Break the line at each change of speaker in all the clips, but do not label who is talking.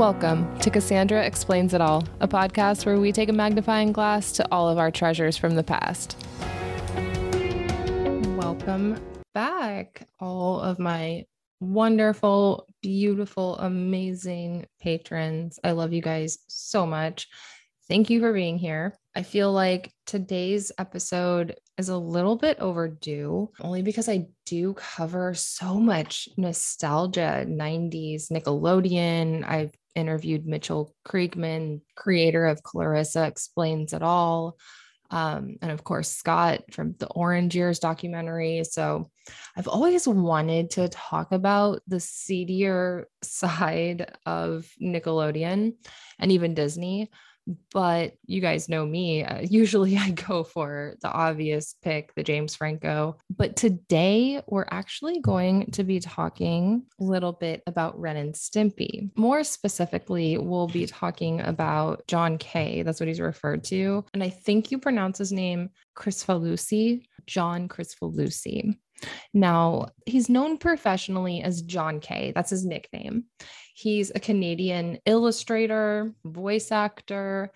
Welcome to Cassandra Explains It All, a podcast where we take a magnifying glass to all of our treasures from the past. Welcome back, all of my wonderful, beautiful, amazing patrons. I love you guys so much. Thank you for being here. I feel like today's episode is a little bit overdue, only because I do cover so much nostalgia, 90s, Nickelodeon. I've interviewed Mitchell Kriegman, creator of Clarissa Explains It All. Um, and of course, Scott from the Orange Years documentary. So I've always wanted to talk about the seedier side of Nickelodeon and even Disney but you guys know me. Uh, usually I go for the obvious pick, the James Franco. But today we're actually going to be talking a little bit about Ren and Stimpy. More specifically, we'll be talking about John K. That's what he's referred to. And I think you pronounce his name Kricfalusi, John Kricfalusi. Now, he's known professionally as John K. That's his nickname. He's a Canadian illustrator, voice actor,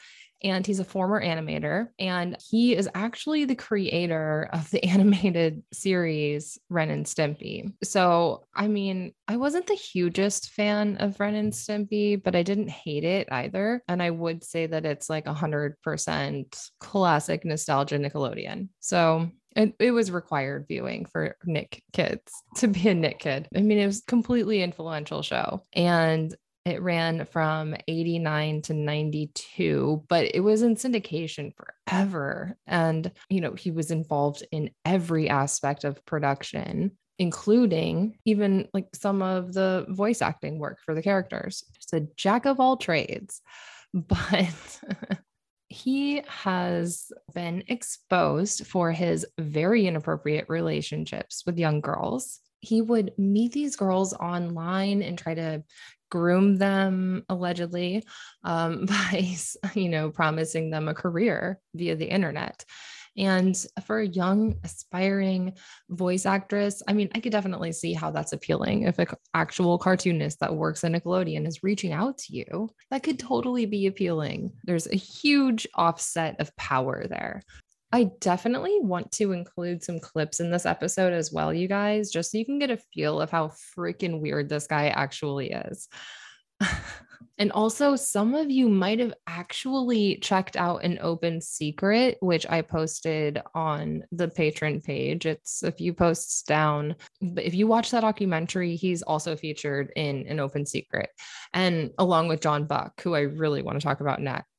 and he's a former animator. And he is actually the creator of the animated series Ren and Stimpy. So, I mean, I wasn't the hugest fan of Ren and Stimpy, but I didn't hate it either. And I would say that it's like 100% classic nostalgia Nickelodeon. So, it, it was required viewing for Nick kids to be a Nick kid. I mean, it was completely influential show. And it ran from 89 to 92, but it was in syndication forever. And, you know, he was involved in every aspect of production, including even like some of the voice acting work for the characters. It's a jack of all trades. But he has been exposed for his very inappropriate relationships with young girls. He would meet these girls online and try to groom them allegedly um, by you know promising them a career via the internet and for a young, aspiring voice actress, I mean, I could definitely see how that's appealing. If an actual cartoonist that works at Nickelodeon is reaching out to you, that could totally be appealing. There's a huge offset of power there. I definitely want to include some clips in this episode as well, you guys, just so you can get a feel of how freaking weird this guy actually is. And also, some of you might have actually checked out an open secret, which I posted on the Patreon page. It's a few posts down. But if you watch that documentary, he's also featured in an open secret, and along with John Buck, who I really want to talk about next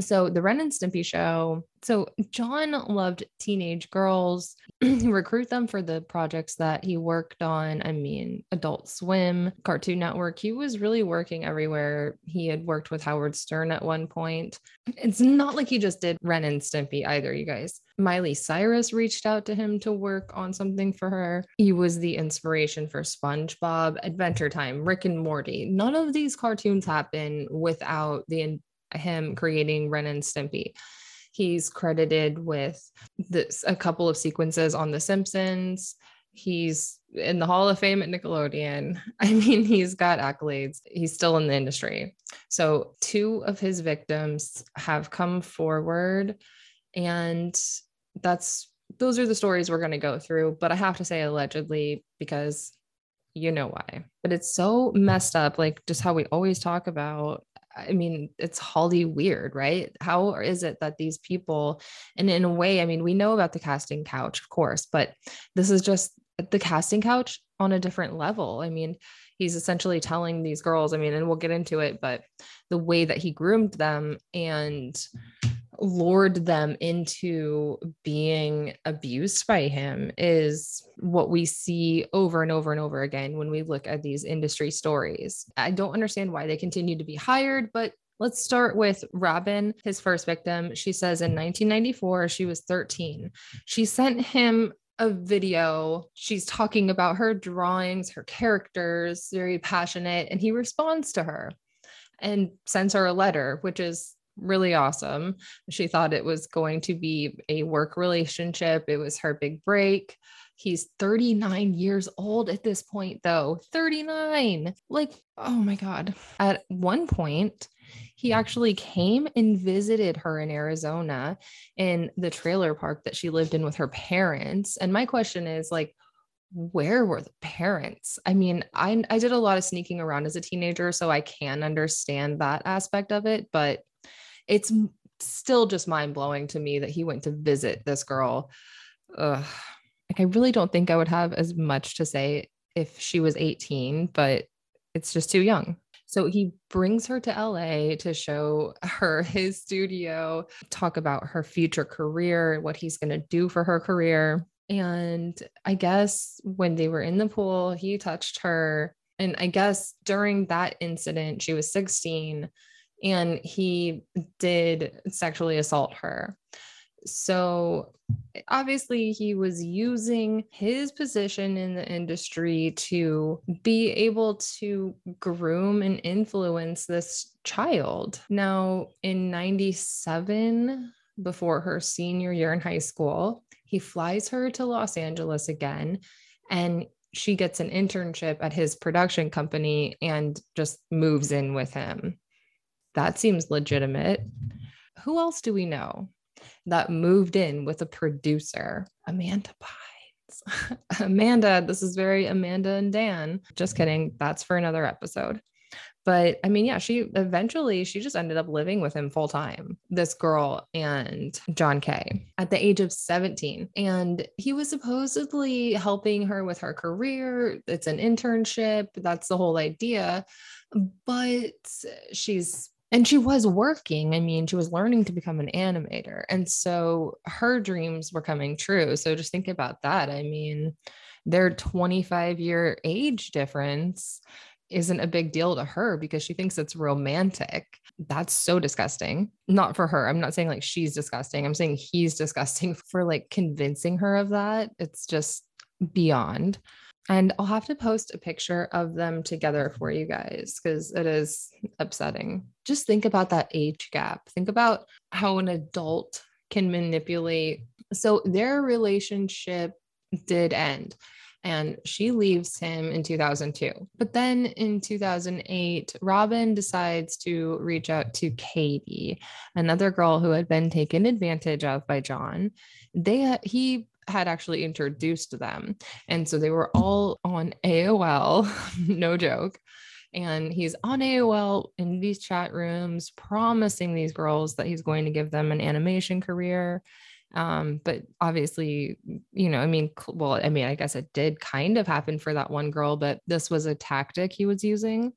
So, the Ren and Stimpy show. So, John loved teenage girls, recruit them for the projects that he worked on. I mean, Adult Swim, Cartoon Network. He was really working everywhere. He had worked with Howard Stern at one point. It's not like he just did Ren and Stimpy either, you guys. Miley Cyrus reached out to him to work on something for her. He was the inspiration for SpongeBob, Adventure Time, Rick and Morty. None of these cartoons happen without the him creating Ren and Stimpy. He's credited with this a couple of sequences on The Simpsons. He's in the Hall of Fame at Nickelodeon. I mean, he's got accolades. He's still in the industry. So, two of his victims have come forward, and that's those are the stories we're going to go through. But I have to say, allegedly, because you know why. But it's so messed up, like just how we always talk about I mean, it's wholly weird, right? How is it that these people, and in a way, I mean, we know about the casting couch, of course, but this is just the casting couch on a different level. I mean, he's essentially telling these girls, I mean, and we'll get into it, but the way that he groomed them and lured them into being abused by him is what we see over and over and over again when we look at these industry stories. I don't understand why they continue to be hired, but Let's start with Robyn, his first victim. She says in 1994, she was 13. She sent him a video. She's talking about her drawings, her characters, very passionate, and he responds to her and sends her a letter, which is really awesome. She thought it was going to be a work relationship, it was her big break. He's 39 years old at this point, though. 39. Like, oh my God. At one point, he actually came and visited her in Arizona in the trailer park that she lived in with her parents. And my question is like, where were the parents? I mean, I I did a lot of sneaking around as a teenager, so I can understand that aspect of it, but it's still just mind blowing to me that he went to visit this girl. Ugh. Like, I really don't think I would have as much to say if she was 18, but it's just too young. So he brings her to LA to show her his studio, talk about her future career, what he's going to do for her career. And I guess when they were in the pool, he touched her. And I guess during that incident, she was 16 and he did sexually assault her. So obviously, he was using his position in the industry to be able to groom and influence this child. Now, in 97, before her senior year in high school, he flies her to Los Angeles again and she gets an internship at his production company and just moves in with him. That seems legitimate. Who else do we know that moved in with a producer? Amanda Bynes. Amanda, this is very Amanda and Dan. Just kidding. That's for another episode. But I mean, yeah, she eventually she just ended up living with him full time, this girl and John K at the age of 17. And he was supposedly helping her with her career. It's an internship. That's the whole idea. But she's and she was working. I mean, she was learning to become an animator. And so her dreams were coming true. So just think about that. I mean, their 25 year age difference isn't a big deal to her because she thinks it's romantic. That's so disgusting. Not for her. I'm not saying like she's disgusting. I'm saying he's disgusting for like convincing her of that. It's just beyond. And I'll have to post a picture of them together for you guys because it is upsetting. Just think about that age gap. Think about how an adult can manipulate. So their relationship did end and she leaves him in 2002. But then in 2008, Robyn decides to reach out to Katie, another girl who had been taken advantage of by John. They he had actually introduced them. And so they were all on AOL, no joke. And he's on AOL in these chat rooms, promising these girls that he's going to give them an animation career. Um, but obviously, you know, I mean, well, I mean, I guess it did kind of happen for that one girl, but this was a tactic he was using.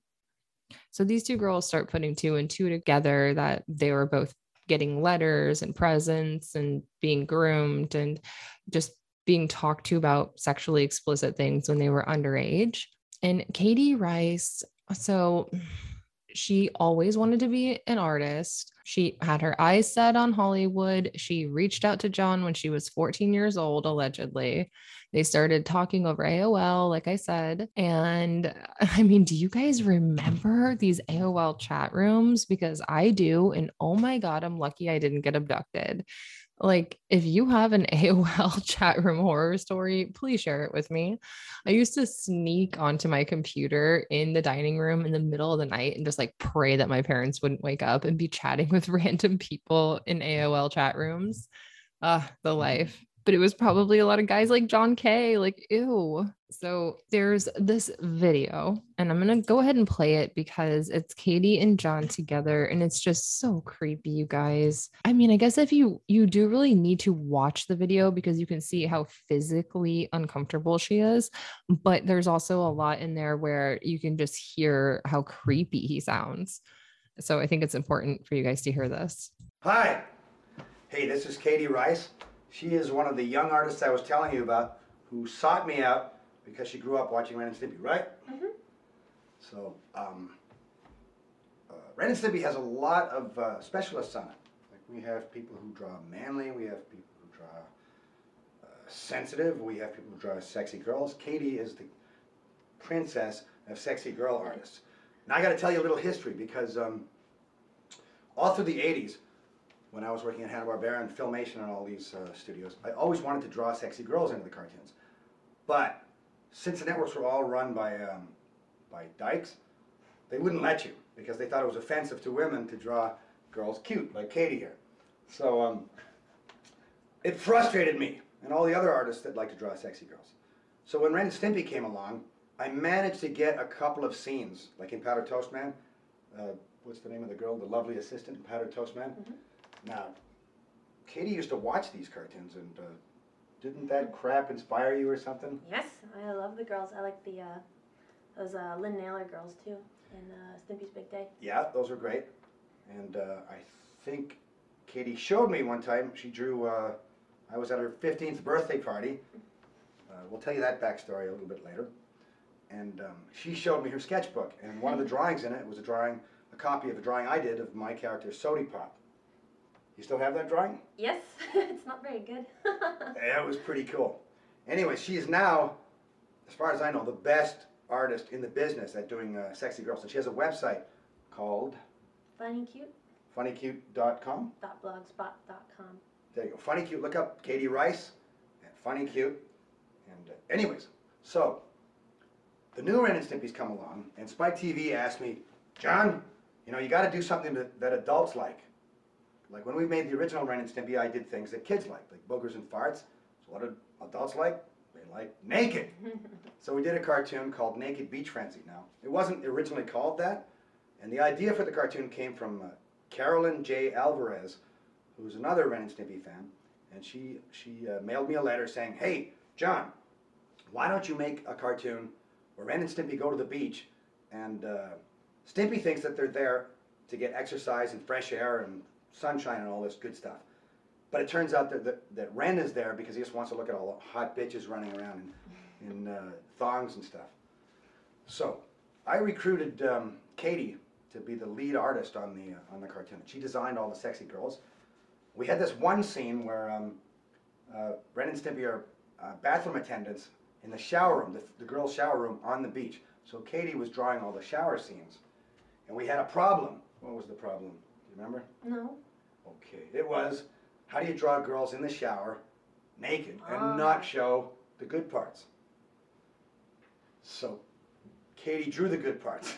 So these two girls start putting two and two together that they were both getting letters and presents and being groomed and just being talked to about sexually explicit things when they were underage. And Katie Rice, so she always wanted to be an artist. She had her eyes set on Hollywood. She reached out to John when she was 14 years old, allegedly. They started talking over AOL, like I said. And I mean, do you guys remember these AOL chat rooms? Because I do. And oh my God, I'm lucky I didn't get abducted like if you have an AOL chat room horror story, please share it with me. I used to sneak onto my computer in the dining room in the middle of the night and just like pray that my parents wouldn't wake up and be chatting with random people in AOL chat rooms. Ah, uh, the life but it was probably a lot of guys like John K, like, ew. So there's this video, and I'm gonna go ahead and play it because it's Katie and John together, and it's just so creepy, you guys. I mean, I guess if you you do really need to watch the video because you can see how physically uncomfortable she is, but there's also a lot in there where you can just hear how creepy he sounds. So I think it's important for you guys to hear this.
Hi. Hey, this is Katie Rice. She is one of the young artists I was telling you about who sought me out because she grew up watching Ren and Stimpy, right? Mm-hmm. So, um, uh, Ren and Stimpy has a lot of uh, specialists on it. Like we have people who draw manly, we have people who draw uh, sensitive, we have people who draw sexy girls. Katie is the princess of sexy girl artists. Now I got to tell you a little history because um, all through the 80s, when I was working at Hanna-Barbera and Filmation and all these uh, studios, I always wanted to draw sexy girls into the cartoons. But since the networks were all run by, um, by dykes, they wouldn't let you because they thought it was offensive to women to draw girls cute, like Katie here. So um, it frustrated me and all the other artists that like to draw sexy girls. So when Ren Stimpy came along, I managed to get a couple of scenes, like in Powder Toast Man. Uh, what's the name of the girl, the lovely assistant in Powder Toast Man? Mm -hmm. Now, Katie used to watch these cartoons, and uh, didn't that crap inspire you or something?
Yes, I love the girls. I like the uh, those uh, Lynne Naylor girls too, in uh, Stimpy's Big Day.
Yeah, those are great. And uh, I think Katie showed me one time. She drew. Uh, I was at her 15th birthday party. Uh, we'll tell you that backstory a little bit later. And um, she showed me her sketchbook, and one of the drawings in it was a drawing, a copy of a drawing I did of my character Sody Pop. You still have that drawing?
Yes, it's not very good.
it was pretty cool. Anyway, she is now, as far as I know, the best artist in the business at doing uh, sexy girls. And she has a website called
Funny Cute.
Funnycute.com.
.blogspot.com.
There you go. Funny Cute. Look up Katie Rice and Funny Cute. And uh, anyways, so the new Ren and Stimpy's come along, and Spike TV asked me, John, you know, you got to do something that, that adults like. Like when we made the original Ren and Stimpy, I did things that kids like, like boogers and farts. So what did adults like? They like naked. so we did a cartoon called Naked Beach Frenzy now. It wasn't originally called that, and the idea for the cartoon came from uh, Carolyn J. Alvarez, who's another Ren and Stimpy fan, and she, she uh, mailed me a letter saying, hey, John, why don't you make a cartoon where Ren and Stimpy go to the beach and uh, Stimpy thinks that they're there to get exercise and fresh air and sunshine and all this good stuff. But it turns out that, that, that Ren is there because he just wants to look at all the hot bitches running around in, in uh, thongs and stuff. So I recruited um, Katie to be the lead artist on the, uh, on the cartoon. She designed all the sexy girls. We had this one scene where um, uh, Ren and Stimpy are uh, bathroom attendants in the shower room, the, the girls' shower room on the beach. So Katie was drawing all the shower scenes. And we had a problem. What was the problem? Remember?
No.
Okay. It was how do you draw girls in the shower naked and ah. not show the good parts? So Katie drew the good parts.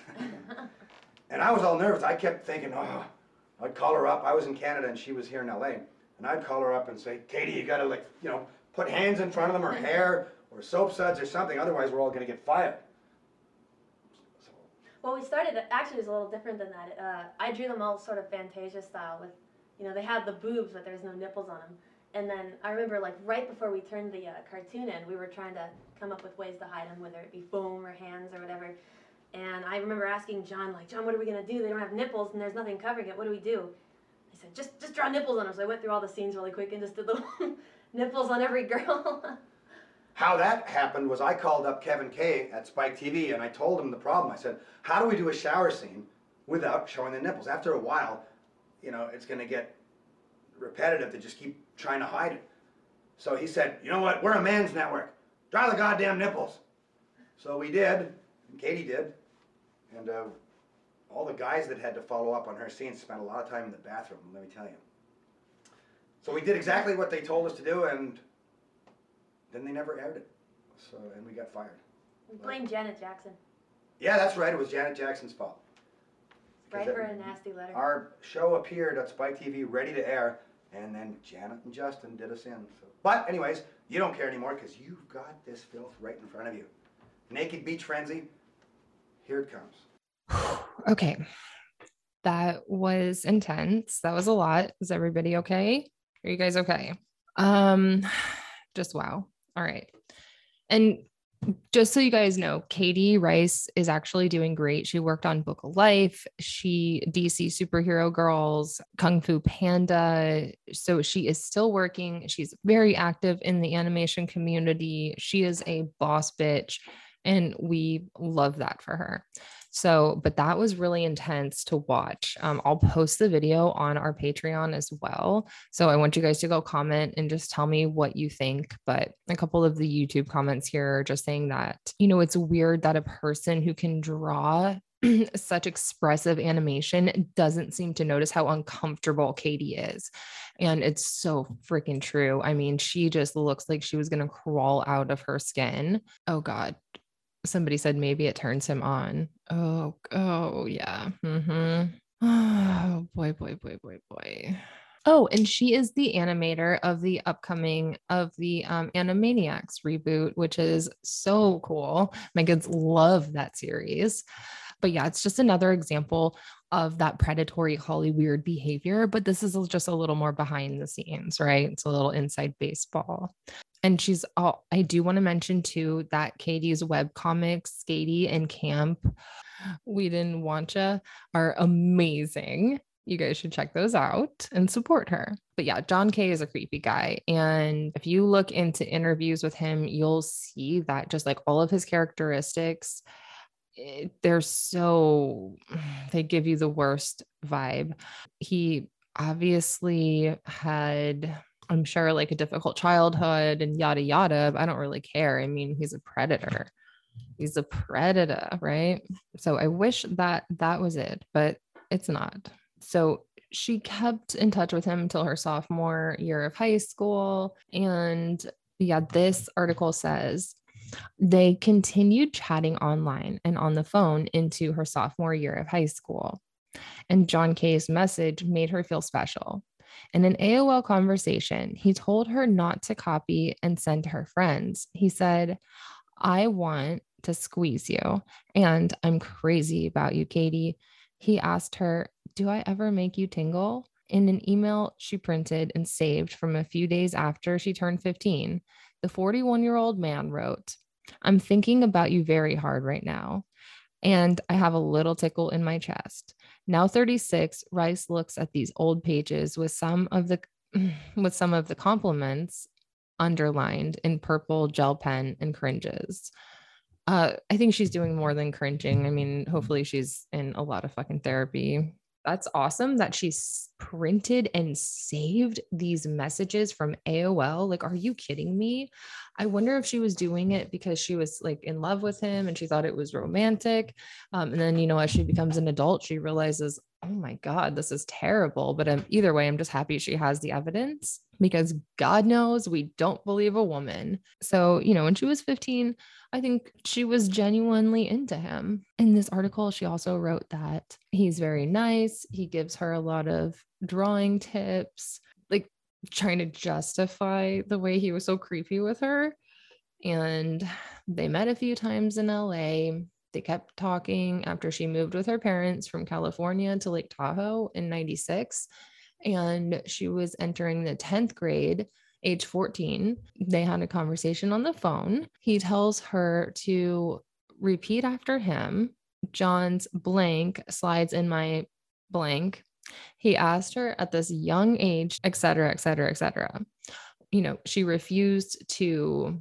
and I was all nervous. I kept thinking, oh, I'd call her up. I was in Canada and she was here in LA. And I'd call her up and say, Katie, you gotta like, you know, put hands in front of them or hair or soap suds or something. Otherwise, we're all gonna get fired.
Well, we started, actually it was a little different than that. Uh, I drew them all sort of Fantasia style with, you know, they had the boobs, but there was no nipples on them. And then I remember like right before we turned the uh, cartoon in, we were trying to come up with ways to hide them, whether it be foam or hands or whatever. And I remember asking John, like, John, what are we gonna do? They don't have nipples and there's nothing covering it. What do we do? I said, just just draw nipples on them. So I went through all the scenes really quick and just did little nipples on every girl.
How that happened was I called up Kevin Kay at Spike TV and I told him the problem. I said, how do we do a shower scene without showing the nipples? After a while, you know, it's going to get repetitive to just keep trying to hide it. So he said, you know what, we're a man's network. Draw the goddamn nipples. So we did, and Katie did, and uh, all the guys that had to follow up on her scenes spent a lot of time in the bathroom, let me tell you. So we did exactly what they told us to do, and then they never aired it. So, and we got fired.
We blame Janet Jackson.
Yeah, that's right. It was Janet Jackson's fault.
Write her a nasty letter.
Our show appeared at Spike TV, ready to air, and then Janet and Justin did us in. So. But anyways, you don't care anymore because you've got this filth right in front of you. Naked Beach Frenzy. Here it comes.
okay. That was intense. That was a lot. Is everybody okay? Are you guys okay? Um, just wow. All right. And just so you guys know, Katie Rice is actually doing great. She worked on Book of Life, she DC Superhero Girls, Kung Fu Panda. So she is still working. She's very active in the animation community. She is a boss bitch, and we love that for her. So, but that was really intense to watch. Um, I'll post the video on our Patreon as well. So I want you guys to go comment and just tell me what you think. But a couple of the YouTube comments here are just saying that, you know, it's weird that a person who can draw such expressive animation doesn't seem to notice how uncomfortable Katie is. And it's so freaking true. I mean, she just looks like she was going to crawl out of her skin. Oh, God. Somebody said maybe it turns him on. Oh, oh, yeah. Mm-hmm. Oh, boy, boy, boy, boy, boy. Oh, and she is the animator of the upcoming of the um, Animaniacs reboot, which is so cool. My kids love that series. But yeah, it's just another example of that predatory Hollywood behavior. But this is just a little more behind the scenes, right? It's a little inside baseball. And she's all, I do want to mention too that Katie's web comics, Skadi and Camp, Weedonwantcha uh, are amazing you guys should check those out and support her. But yeah, John K is a creepy guy. And if you look into interviews with him, you'll see that just like all of his characteristics, it, eh, they're so, they give you the worst vibe. He obviously had, I'm sure, like a difficult childhood and yada yada. But I don't really care. I mean, he's a predator. He's a predator, right? So I wish that that was it, but it's not so she kept in touch with him until her sophomore year of high school. And yeah, this article says they continued chatting online and on the phone into her sophomore year of high school. And John K's message made her feel special. In an AOL conversation, he told her not to copy and send to her friends. He said, I want to squeeze you, and I'm crazy about you, Katie. He asked her, do I ever make you tingle? In an email she printed and saved from a few days after she turned 15, the 41 year old man wrote, I'm thinking about you very hard right now. And I have a little tickle in my chest. Now 36, Rice looks at these old pages with some of the with some of the compliments underlined in purple gel pen and cringes. Uh, I think she's doing more than cringing. I mean, hopefully she's in a lot of fucking therapy that's awesome that she's printed and saved these messages from AOL. Like, are you kidding me? I wonder if she was doing it because she was like in love with him and she thought it was romantic. Um, and then, you know, as she becomes an adult, she realizes, oh my God, this is terrible. But um, either way, I'm just happy she has the evidence because God knows we don't believe a woman. So, you know, when she was 15, I think she was genuinely into him. In this article, she also wrote that he's very nice. He gives her a lot of drawing tips, like trying to justify the way he was so creepy with her. And they met a few times in LA. They kept talking after she moved with her parents from California to Lake Tahoe in 96. And she was entering the 10th grade age 14. They had a conversation on the phone. He tells her to repeat after him. John's blank slides in my blank. He asked her at this young age, et cetera, et cetera, et cetera. You know, she refused to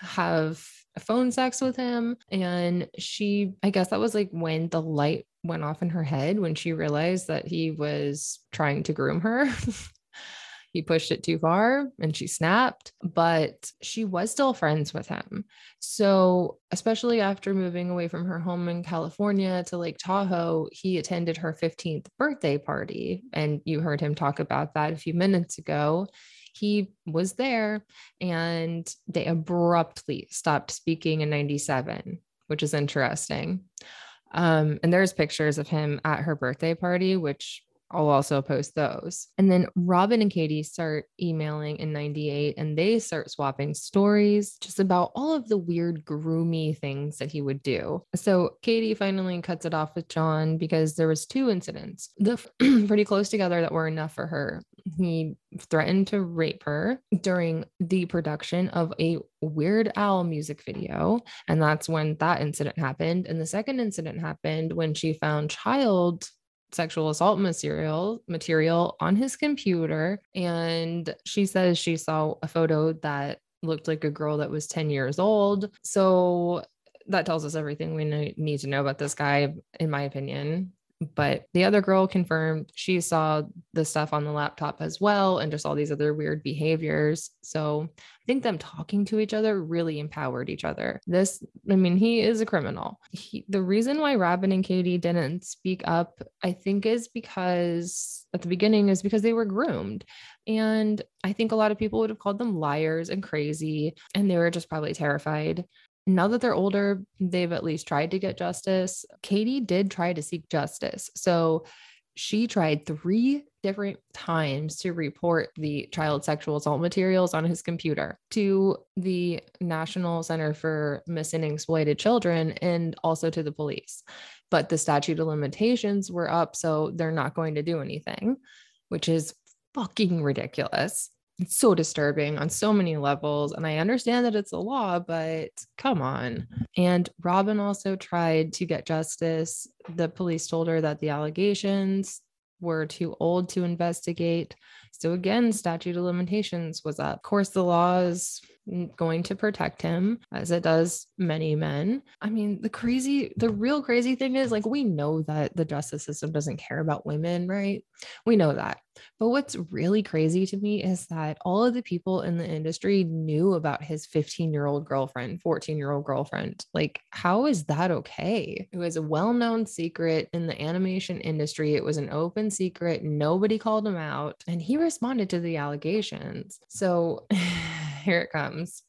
have phone sex with him. And she, I guess that was like when the light went off in her head when she realized that he was trying to groom her. he pushed it too far and she snapped, but she was still friends with him. So, especially after moving away from her home in California to Lake Tahoe, he attended her 15th birthday party. And you heard him talk about that a few minutes ago. He was there and they abruptly stopped speaking in 97, which is interesting. Um, and there's pictures of him at her birthday party, which I'll also post those. And then Robyn and Katie start emailing in 98 and they start swapping stories just about all of the weird, groomy things that he would do. So Katie finally cuts it off with John because there was two incidents, the pretty close together that were enough for her. He threatened to rape her during the production of a Weird Al music video. And that's when that incident happened. And the second incident happened when she found child sexual assault material material on his computer and she says she saw a photo that looked like a girl that was 10 years old. So that tells us everything we need to know about this guy in my opinion But the other girl confirmed she saw the stuff on the laptop as well and just all these other weird behaviors. So I think them talking to each other really empowered each other. This, I mean, he is a criminal. He, the reason why Robyn and Katie didn't speak up, I think, is because at the beginning is because they were groomed. And I think a lot of people would have called them liars and crazy, and they were just probably terrified now that they're older, they've at least tried to get justice. Katie did try to seek justice. So she tried three different times to report the child sexual assault materials on his computer to the National Center for Missing and Exploited Children and also to the police. But the statute of limitations were up, so they're not going to do anything, which is fucking ridiculous it's so disturbing on so many levels. And I understand that it's a law, but come on. And Robyn also tried to get justice. The police told her that the allegations were too old to investigate. So again, statute of limitations was up. Of course, the law is going to protect him as it does many men. I mean, the crazy, the real crazy thing is like, we know that the justice system doesn't care about women, right? We know that. But what's really crazy to me is that all of the people in the industry knew about his 15 year old girlfriend, 14 year old girlfriend. Like, how is that okay? It was a well known secret in the animation industry. It was an open secret. Nobody called him out, and he responded to the allegations. So, here it comes.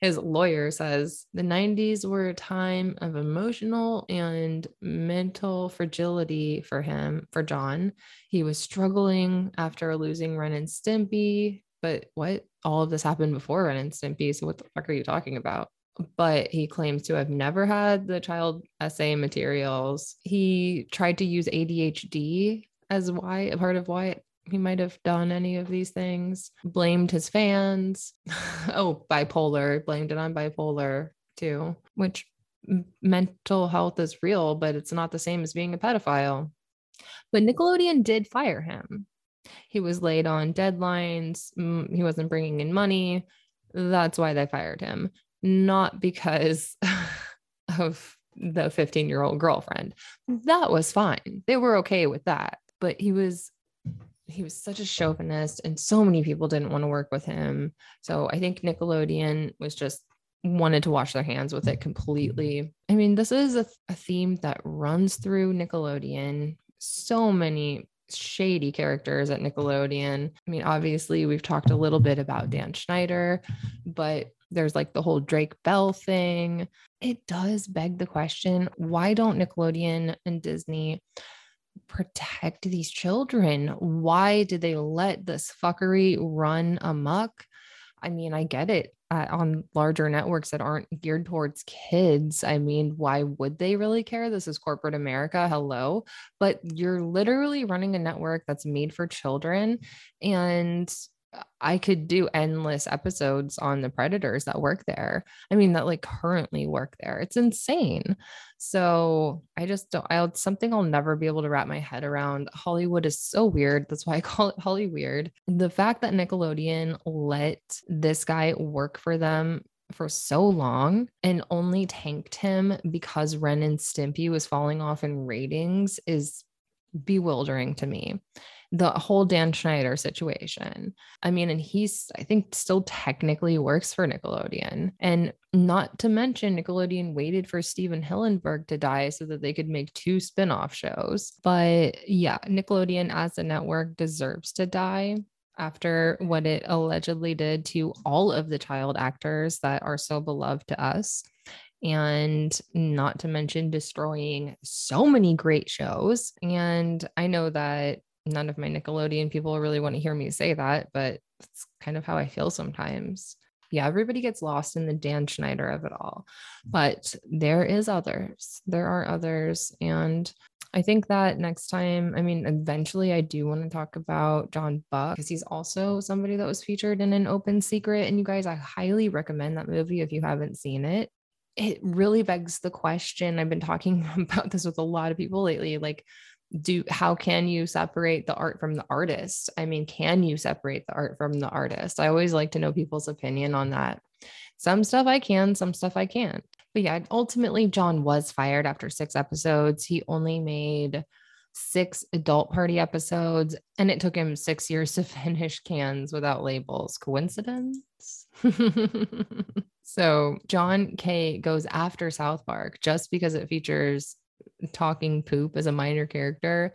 His lawyer says the 90s were a time of emotional and mental fragility for him, for John. He was struggling after losing Ren and Stimpy. But what? All of this happened before Ren and Stimpy. So what the fuck are you talking about? but he claims to have never had the child essay materials. He tried to use ADHD as why a part of why he might have done any of these things, blamed his fans. oh, bipolar, blamed it on bipolar too, which mental health is real, but it's not the same as being a pedophile. But Nickelodeon did fire him. He was late on deadlines, he wasn't bringing in money. That's why they fired him, not because of the 15 year old girlfriend. That was fine. They were okay with that. But he was he was such a chauvinist and so many people didn't want to work with him. So I think Nickelodeon was just wanted to wash their hands with it completely. I mean, this is a, a theme that runs through Nickelodeon. So many shady characters at Nickelodeon. I mean, obviously, we've talked a little bit about Dan Schneider, but there's like the whole Drake Bell thing. It does beg the question why don't Nickelodeon and Disney protect these children? Why did they let this fuckery run amok? I mean, I get it uh, on larger networks that aren't geared towards kids. I mean, why would they really care? This is corporate America. Hello. But you're literally running a network that's made for children. And I could do endless episodes on the predators that work there. I mean, that like currently work there. It's insane. So I just don't, I'll something I'll never be able to wrap my head around. Hollywood is so weird. That's why I call it Holly weird. The fact that Nickelodeon let this guy work for them for so long and only tanked him because Ren and Stimpy was falling off in ratings is bewildering to me the whole Dan Schneider situation. I mean, and he's, I think, still technically works for Nickelodeon. And not to mention, Nickelodeon waited for Stephen Hillenburg to die so that they could make two spin off shows. But yeah, Nickelodeon as a network deserves to die after what it allegedly did to all of the child actors that are so beloved to us and not to mention destroying so many great shows. And I know that none of my Nickelodeon people really want to hear me say that, but it's kind of how I feel sometimes. Yeah, everybody gets lost in the Dan Schneider of it all. But there is others. There are others. And I think that next time, I mean, eventually I do want to talk about John Buck because he's also somebody that was featured in an open secret. And you guys, I highly recommend that movie if you haven't seen it. It really begs the question. I've been talking about this with a lot of people lately. Like, do how can you separate the art from the artist? I mean, can you separate the art from the artist? I always like to know people's opinion on that. Some stuff I can, some stuff I can't. But yeah, ultimately, John was fired after six episodes. He only made six adult party episodes, and it took him six years to finish cans without labels. Coincidence? so John K goes after South Park just because it features talking poop as a minor character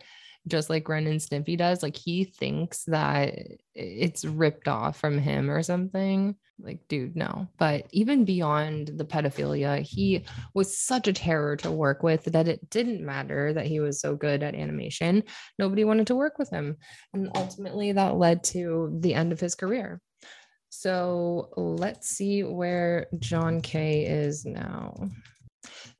just like Ren and Stimpy does. Like he thinks that it's ripped off from him or something. Like, dude, no. But even beyond the pedophilia, he was such a terror to work with that it didn't matter that he was so good at animation. Nobody wanted to work with him. And ultimately, that led to the end of his career. So let's see where John K is now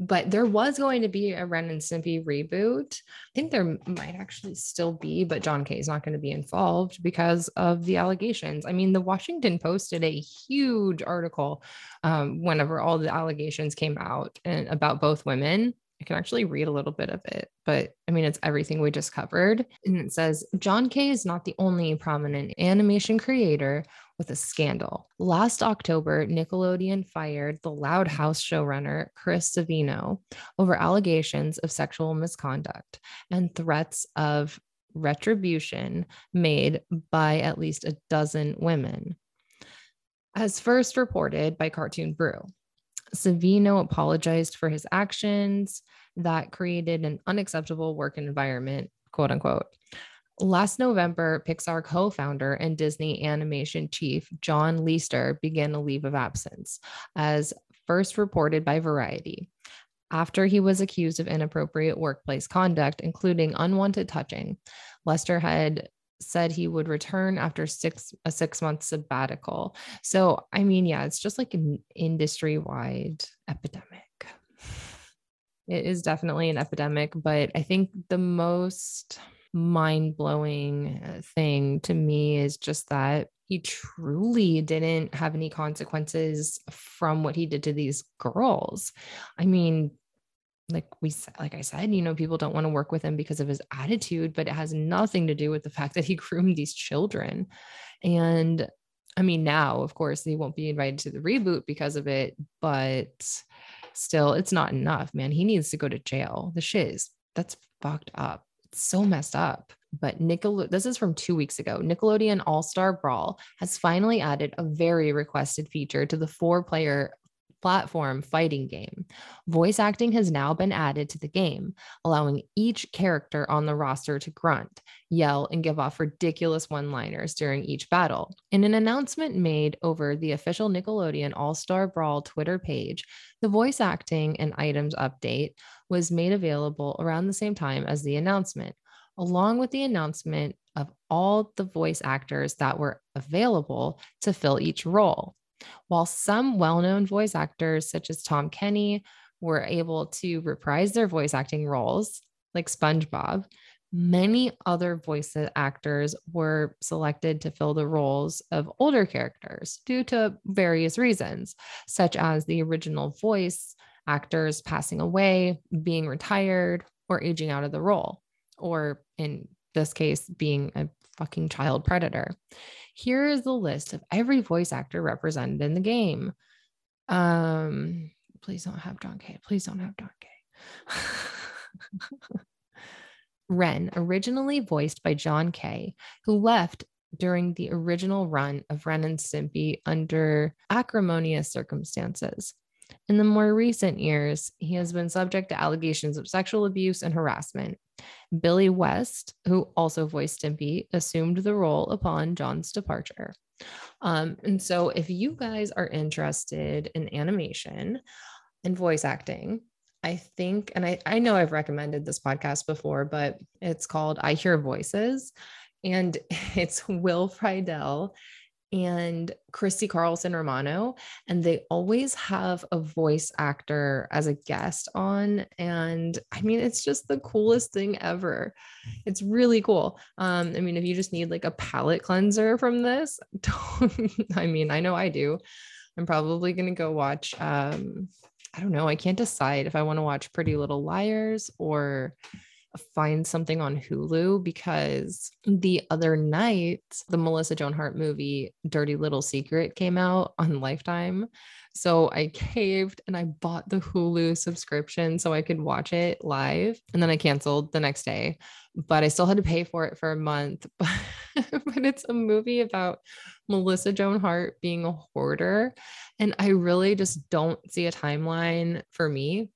but there was going to be a Ren and Stimpy reboot. I think there might actually still be, but John K is not going to be involved because of the allegations. I mean, the Washington Post did a huge article um, whenever all the allegations came out and about both women. I can actually read a little bit of it, but I mean, it's everything we just covered. And it says John K is not the only prominent animation creator with a scandal. Last October, Nickelodeon fired the Loud House showrunner Chris Savino over allegations of sexual misconduct and threats of retribution made by at least a dozen women. As first reported by Cartoon Brew, Savino apologized for his actions that created an unacceptable work environment, quote unquote. Last November, Pixar co founder and Disney animation chief John Lasseter began a leave of absence, as first reported by Variety. After he was accused of inappropriate workplace conduct, including unwanted touching, Lasseter had said he would return after six a six month sabbatical. So I mean, yeah, it's just like an industry wide epidemic. It is definitely an epidemic, but I think the most mind blowing uh, thing to me is just that he truly didn't have any consequences from what he did to these girls. I mean, like we like I said, you know, people don't want to work with him because of his attitude, but it has nothing to do with the fact that he groomed these children. And I mean, now, of course, he won't be invited to the reboot because of it, but still, it's not enough, man. He needs to go to jail. The shiz. that's fucked up. It's so messed up. But Nickel, this is from two weeks ago. Nickelodeon All Star Brawl has finally added a very requested feature to the four player platform fighting game. Voice acting has now been added to the game, allowing each character on the roster to grunt, yell, and give off ridiculous one liners during each battle. In an announcement made over the official Nickelodeon All Star Brawl Twitter page, the voice acting and items update was made available around the same time as the announcement, along with the announcement of all the voice actors that were available to fill each role. While some well known voice actors, such as Tom Kenny, were able to reprise their voice acting roles, like SpongeBob, many other voice actors were selected to fill the roles of older characters due to various reasons, such as the original voice actors passing away, being retired, or aging out of the role, or in this case, being a fucking child predator. Here is the list of every voice actor represented in the game. Um, please don't have John K. Please don't have John K. Ren, originally voiced by John K., who left during the original run of Ren and Stimpy under acrimonious circumstances. In the more recent years, he has been subject to allegations of sexual abuse and harassment. Billy West, who also voiced Stimpy, assumed the role upon John's departure. Um, and so, if you guys are interested in animation and voice acting, I think, and I, I know I've recommended this podcast before, but it's called I Hear Voices. And it's Will Friedle and Christy Carlson Romano, and they always have a voice actor as a guest on. And I mean, it's just the coolest thing ever. It's really cool. Um, I mean, if you just need like a palate cleanser from this, I mean, I know I do. I'm probably gonna go watch um, I don't know, I can't decide if I want to watch Pretty Little Liars or find something on Hulu because the other night the Melissa Joan Hart movie Dirty Little Secret came out on Lifetime. So I caved and I bought the Hulu subscription so I could watch it live. And then I canceled the next day, but I still had to pay for it for a month. but it's a movie about Melissa Joan Hart being a hoarder. And I really just don't see a timeline for me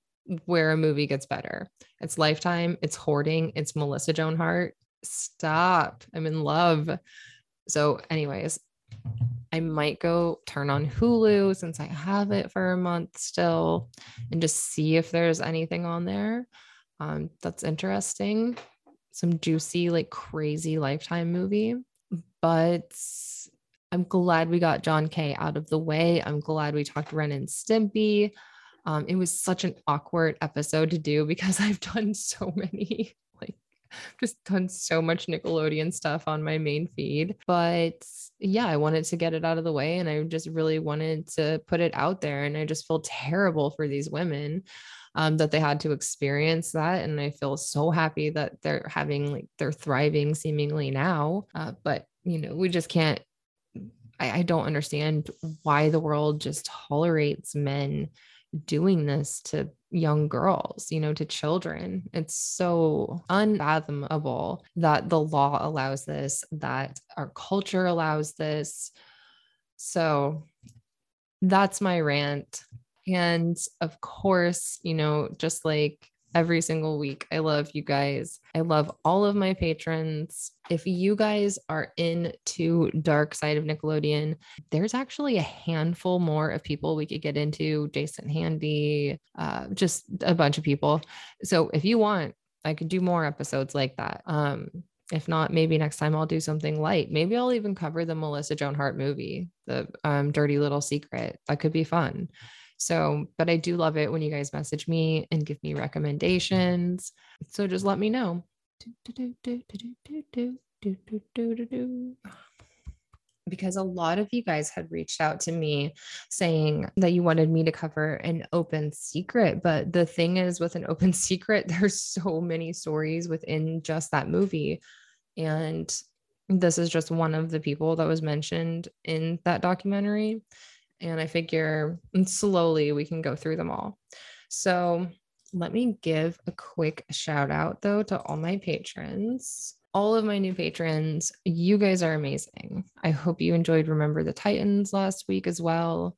where a movie gets better. It's Lifetime, it's hoarding, it's Melissa Joan Hart. Stop. I'm in love. So, anyways, I might go turn on Hulu since I have it for a month still and just see if there's anything on there um, that's interesting. Some juicy, like crazy lifetime movie. But I'm glad we got John K out of the way. I'm glad we talked Ren and Stimpy. Um, it was such an awkward episode to do because I've done so many, like, just done so much Nickelodeon stuff on my main feed. But yeah, I wanted to get it out of the way and I just really wanted to put it out there. And I just feel terrible for these women. Um, that they had to experience that. And I feel so happy that they're having like they're thriving seemingly now. Uh, but you know, we just can't I, I don't understand why the world just tolerates men doing this to young girls, you know, to children. It's so unfathomable that the law allows this, that our culture allows this. So that's my rant. And of course, you know, just like every single week. I love you guys. I love all of my patrons. If you guys are into Dark Side of Nickelodeon, there's actually a handful more of people we could get into. Jason Handy, uh, just a bunch of people. So if you want, I could do more episodes like that. Um, if not, maybe next time I'll do something light. Maybe I'll even cover the Melissa Joan Hart movie, the um, Dirty Little Secret. That could be fun. So, but I do love it when you guys message me and give me recommendations. So just let me know. Because a lot of you guys had reached out to me saying that you wanted me to cover an open secret. But the thing is, with an open secret, there's so many stories within just that movie. And this is just one of the people that was mentioned in that documentary. And I figure slowly we can go through them all. So let me give a quick shout out though to all my patrons. All of my new patrons, you guys are amazing. I hope you enjoyed Remember the Titans last week as well.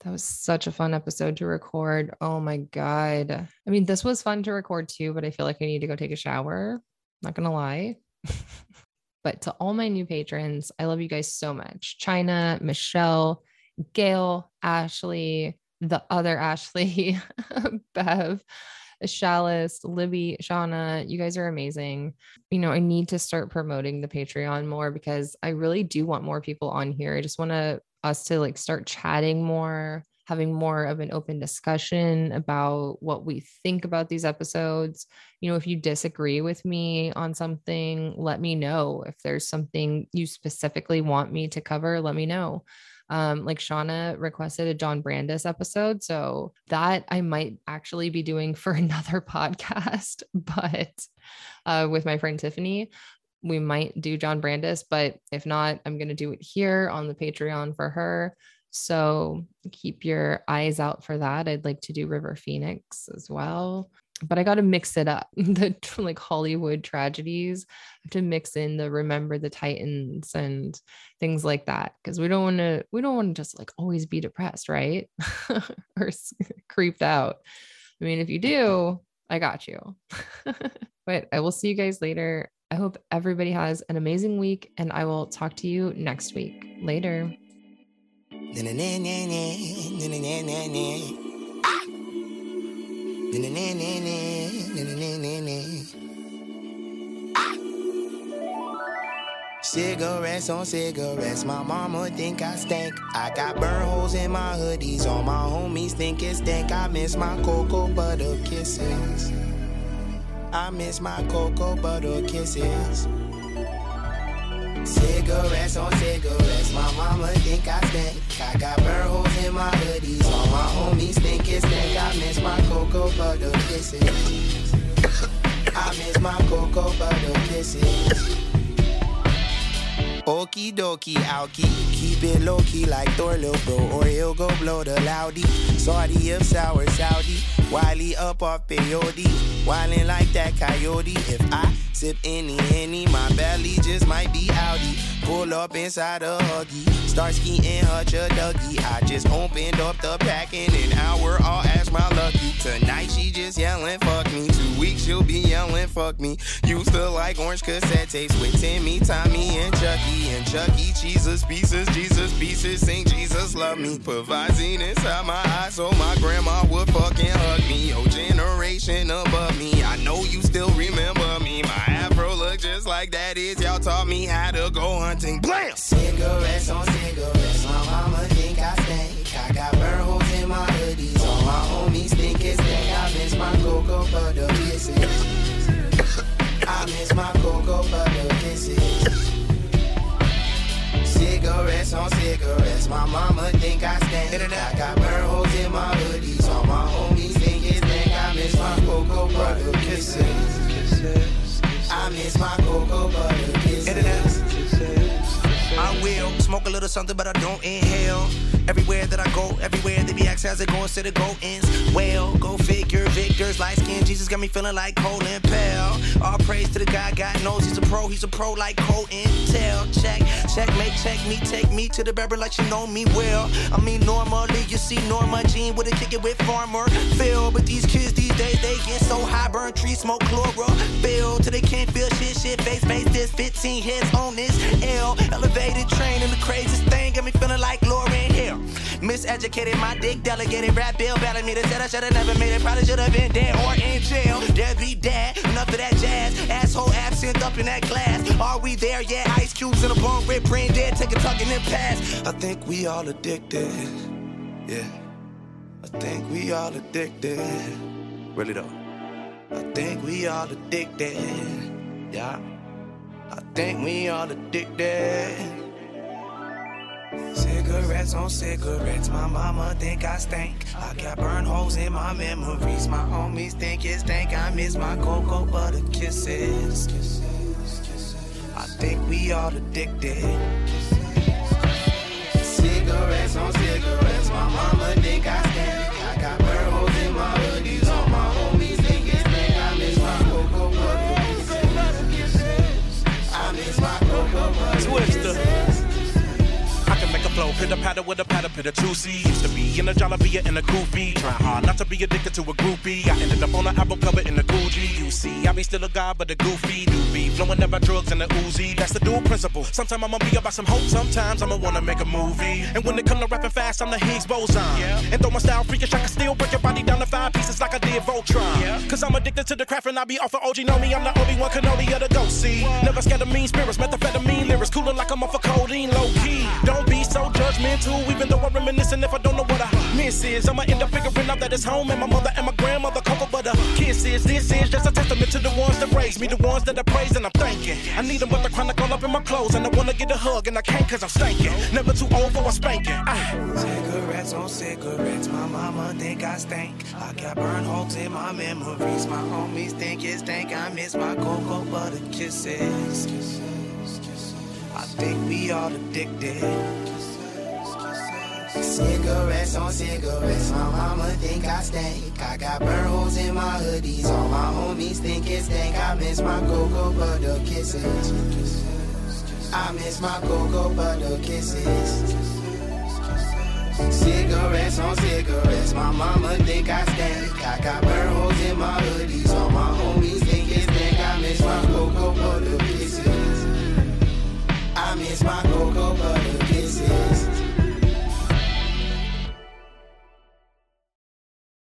That was such a fun episode to record. Oh my God. I mean, this was fun to record too, but I feel like I need to go take a shower. Not going to lie. but to all my new patrons, I love you guys so much. China, Michelle, Gail, Ashley, the other Ashley, Bev, Chalice, Libby, Shauna, you guys are amazing. You know, I need to start promoting the Patreon more because I really do want more people on here. I just want to us to like start chatting more, having more of an open discussion about what we think about these episodes. You know, if you disagree with me on something, let me know. If there's something you specifically want me to cover, let me know. Um, like Shauna requested a John Brandis episode. So that I might actually be doing for another podcast, but uh, with my friend Tiffany, we might do John Brandis. But if not, I'm going to do it here on the Patreon for her. So keep your eyes out for that. I'd like to do River Phoenix as well but I got to mix it up. The like Hollywood tragedies, I have to mix in the Remember the Titans and things like that because we don't want to. We don't want to just like always be depressed, right? or creeped out. I mean, if you do, I got you. but I will see you guys later. I hope everybody has an amazing week, and I will talk to you next week. Later.
Cigarettes on cigarettes, my mama think I stink. I got burn holes in my hoodies, all my homies think it stink. I miss my cocoa butter kisses. I miss my cocoa butter kisses. Cigarettes on cigarettes, my mama think I stink. I got burn holes in my hoodies, all my homies think it's stink. I miss my cocoa butter kisses. I miss my cocoa butter kisses. Okie dokie, alky. Keep it low key like Thor, little bro, or he'll go blow the loudy. Saudi of sour Saudi. Wiley up off peyote. Wildin' like that coyote. If I sip any, any, my belly just might be outy. Pull up inside a huggy. Start skiing hutch a dougie. I just opened up the pack in an hour. I'll ask my lucky. Tonight she just yelling, fuck me. Two weeks she'll be yelling, fuck me. Used to like orange cassette tapes with Timmy, Tommy, and Chucky. And Chucky, Jesus pieces, Jesus pieces. Sing Jesus love me. Put Visine inside my eyes so my grandma would fucking hug me. Your generation above me. I know you still remember just like that is. Y'all taught me how to go hunting. Blam! Cigarettes on cigarettes. My mama think I stink. I got burn holes in my hoodies. All my homies think it's day. I miss my cocoa butter kisses. I miss my cocoa butter kisses. Cigarettes on cigarettes. My mama think I stink. I got burn holes in my hoodies. All my homies think it's day. I miss my cocoa butter kisses. I miss my cocoa butter kisses. I will smoke a little something, but I don't inhale. Everywhere that I go, everywhere they be asking how's it going, instead of go ins. Well, go figure, victors, light skin, Jesus got me feeling like Colin Powell. All praise to the guy, God knows he's a pro, he's a pro like Cole Intel. Check, checkmate, check me, take me to the barber like you know me well. I mean, normally you see Norma Jean with a kick it with Farmer Phil, but these kids these days they get so high, burn tree smoke chlorophyll till they can't feel shit, shit, face, face, this 15 hits on this L. Elevated train and the craziest thing got me feeling like Lauryn Hill. Miseducated, my dick delegated, rap bill belling me. They said I should've never made it, probably should've been dead or in jail. Dead be dad, enough of that jazz. Asshole absent up in that glass. Are we there? Yeah, ice cubes in a bone, rip brain dead, take a tuck and then pass. I think we all addicted. Yeah. I think we all addicted. Really though. I think we all addicted. Yeah. I think we all addicted. Cigarettes on cigarettes, my mama think I stink. I got burn holes in my memories. My homies think it stink. I miss my cocoa butter kisses. I think we all addicted. Cigarettes on cigarettes, my mama I
can make a flow, pitter patter with a patter, pitter C. Used to be in a Jollibee and a goofy. Trying hard not to be addicted to a groupie. I ended up on an album cover in the Gucci. You see, I be still a guy, but a goofy doobie. Flowing about drugs and the Uzi. That's the dual principle. Sometimes I'ma be about some hope, sometimes I'ma wanna make a movie. And when it come to rapping fast, I'm the Higgs boson. Yeah. And though my style freakish, I can still break your body down to five pieces like I did Voltron. Yeah. Cause I'm addicted to the craft and I be off of OG. Know me, I'm the Obi-Wan Kenobi of the ghost. See, never scared of mean spirits, methamphetamine lyrics, cooling like I'm off of codeine, low key. Don't be so judgmental, even though I'm reminiscing if I don't know what I miss is. I'ma end up figuring out that it's home and my mother and my grandmother cocoa butter kisses. This is just a testament to the ones that raised me, the ones that I praise and I'm thanking. I need them but the chronic all up in my clothes and I wanna get a hug and I can't cause I'm stinking. Never too old for a spanking. Ah.
Cigarettes on cigarettes, my mama think I stink. I got burn holes in my memories. My homies think it stink. I miss my cocoa butter kisses. I think we all addicted. Cigarettes on cigarettes, my mama think I stink. I got burn holes in my hoodies, all my homies think it's dank. I miss my cocoa butter kisses. I miss my cocoa butter kisses. Cigarettes on cigarettes, my mama think I stink. I got burn holes in my hoodies, all my homies think it's dank. I miss my cocoa butter kisses. I miss my cocoa butter.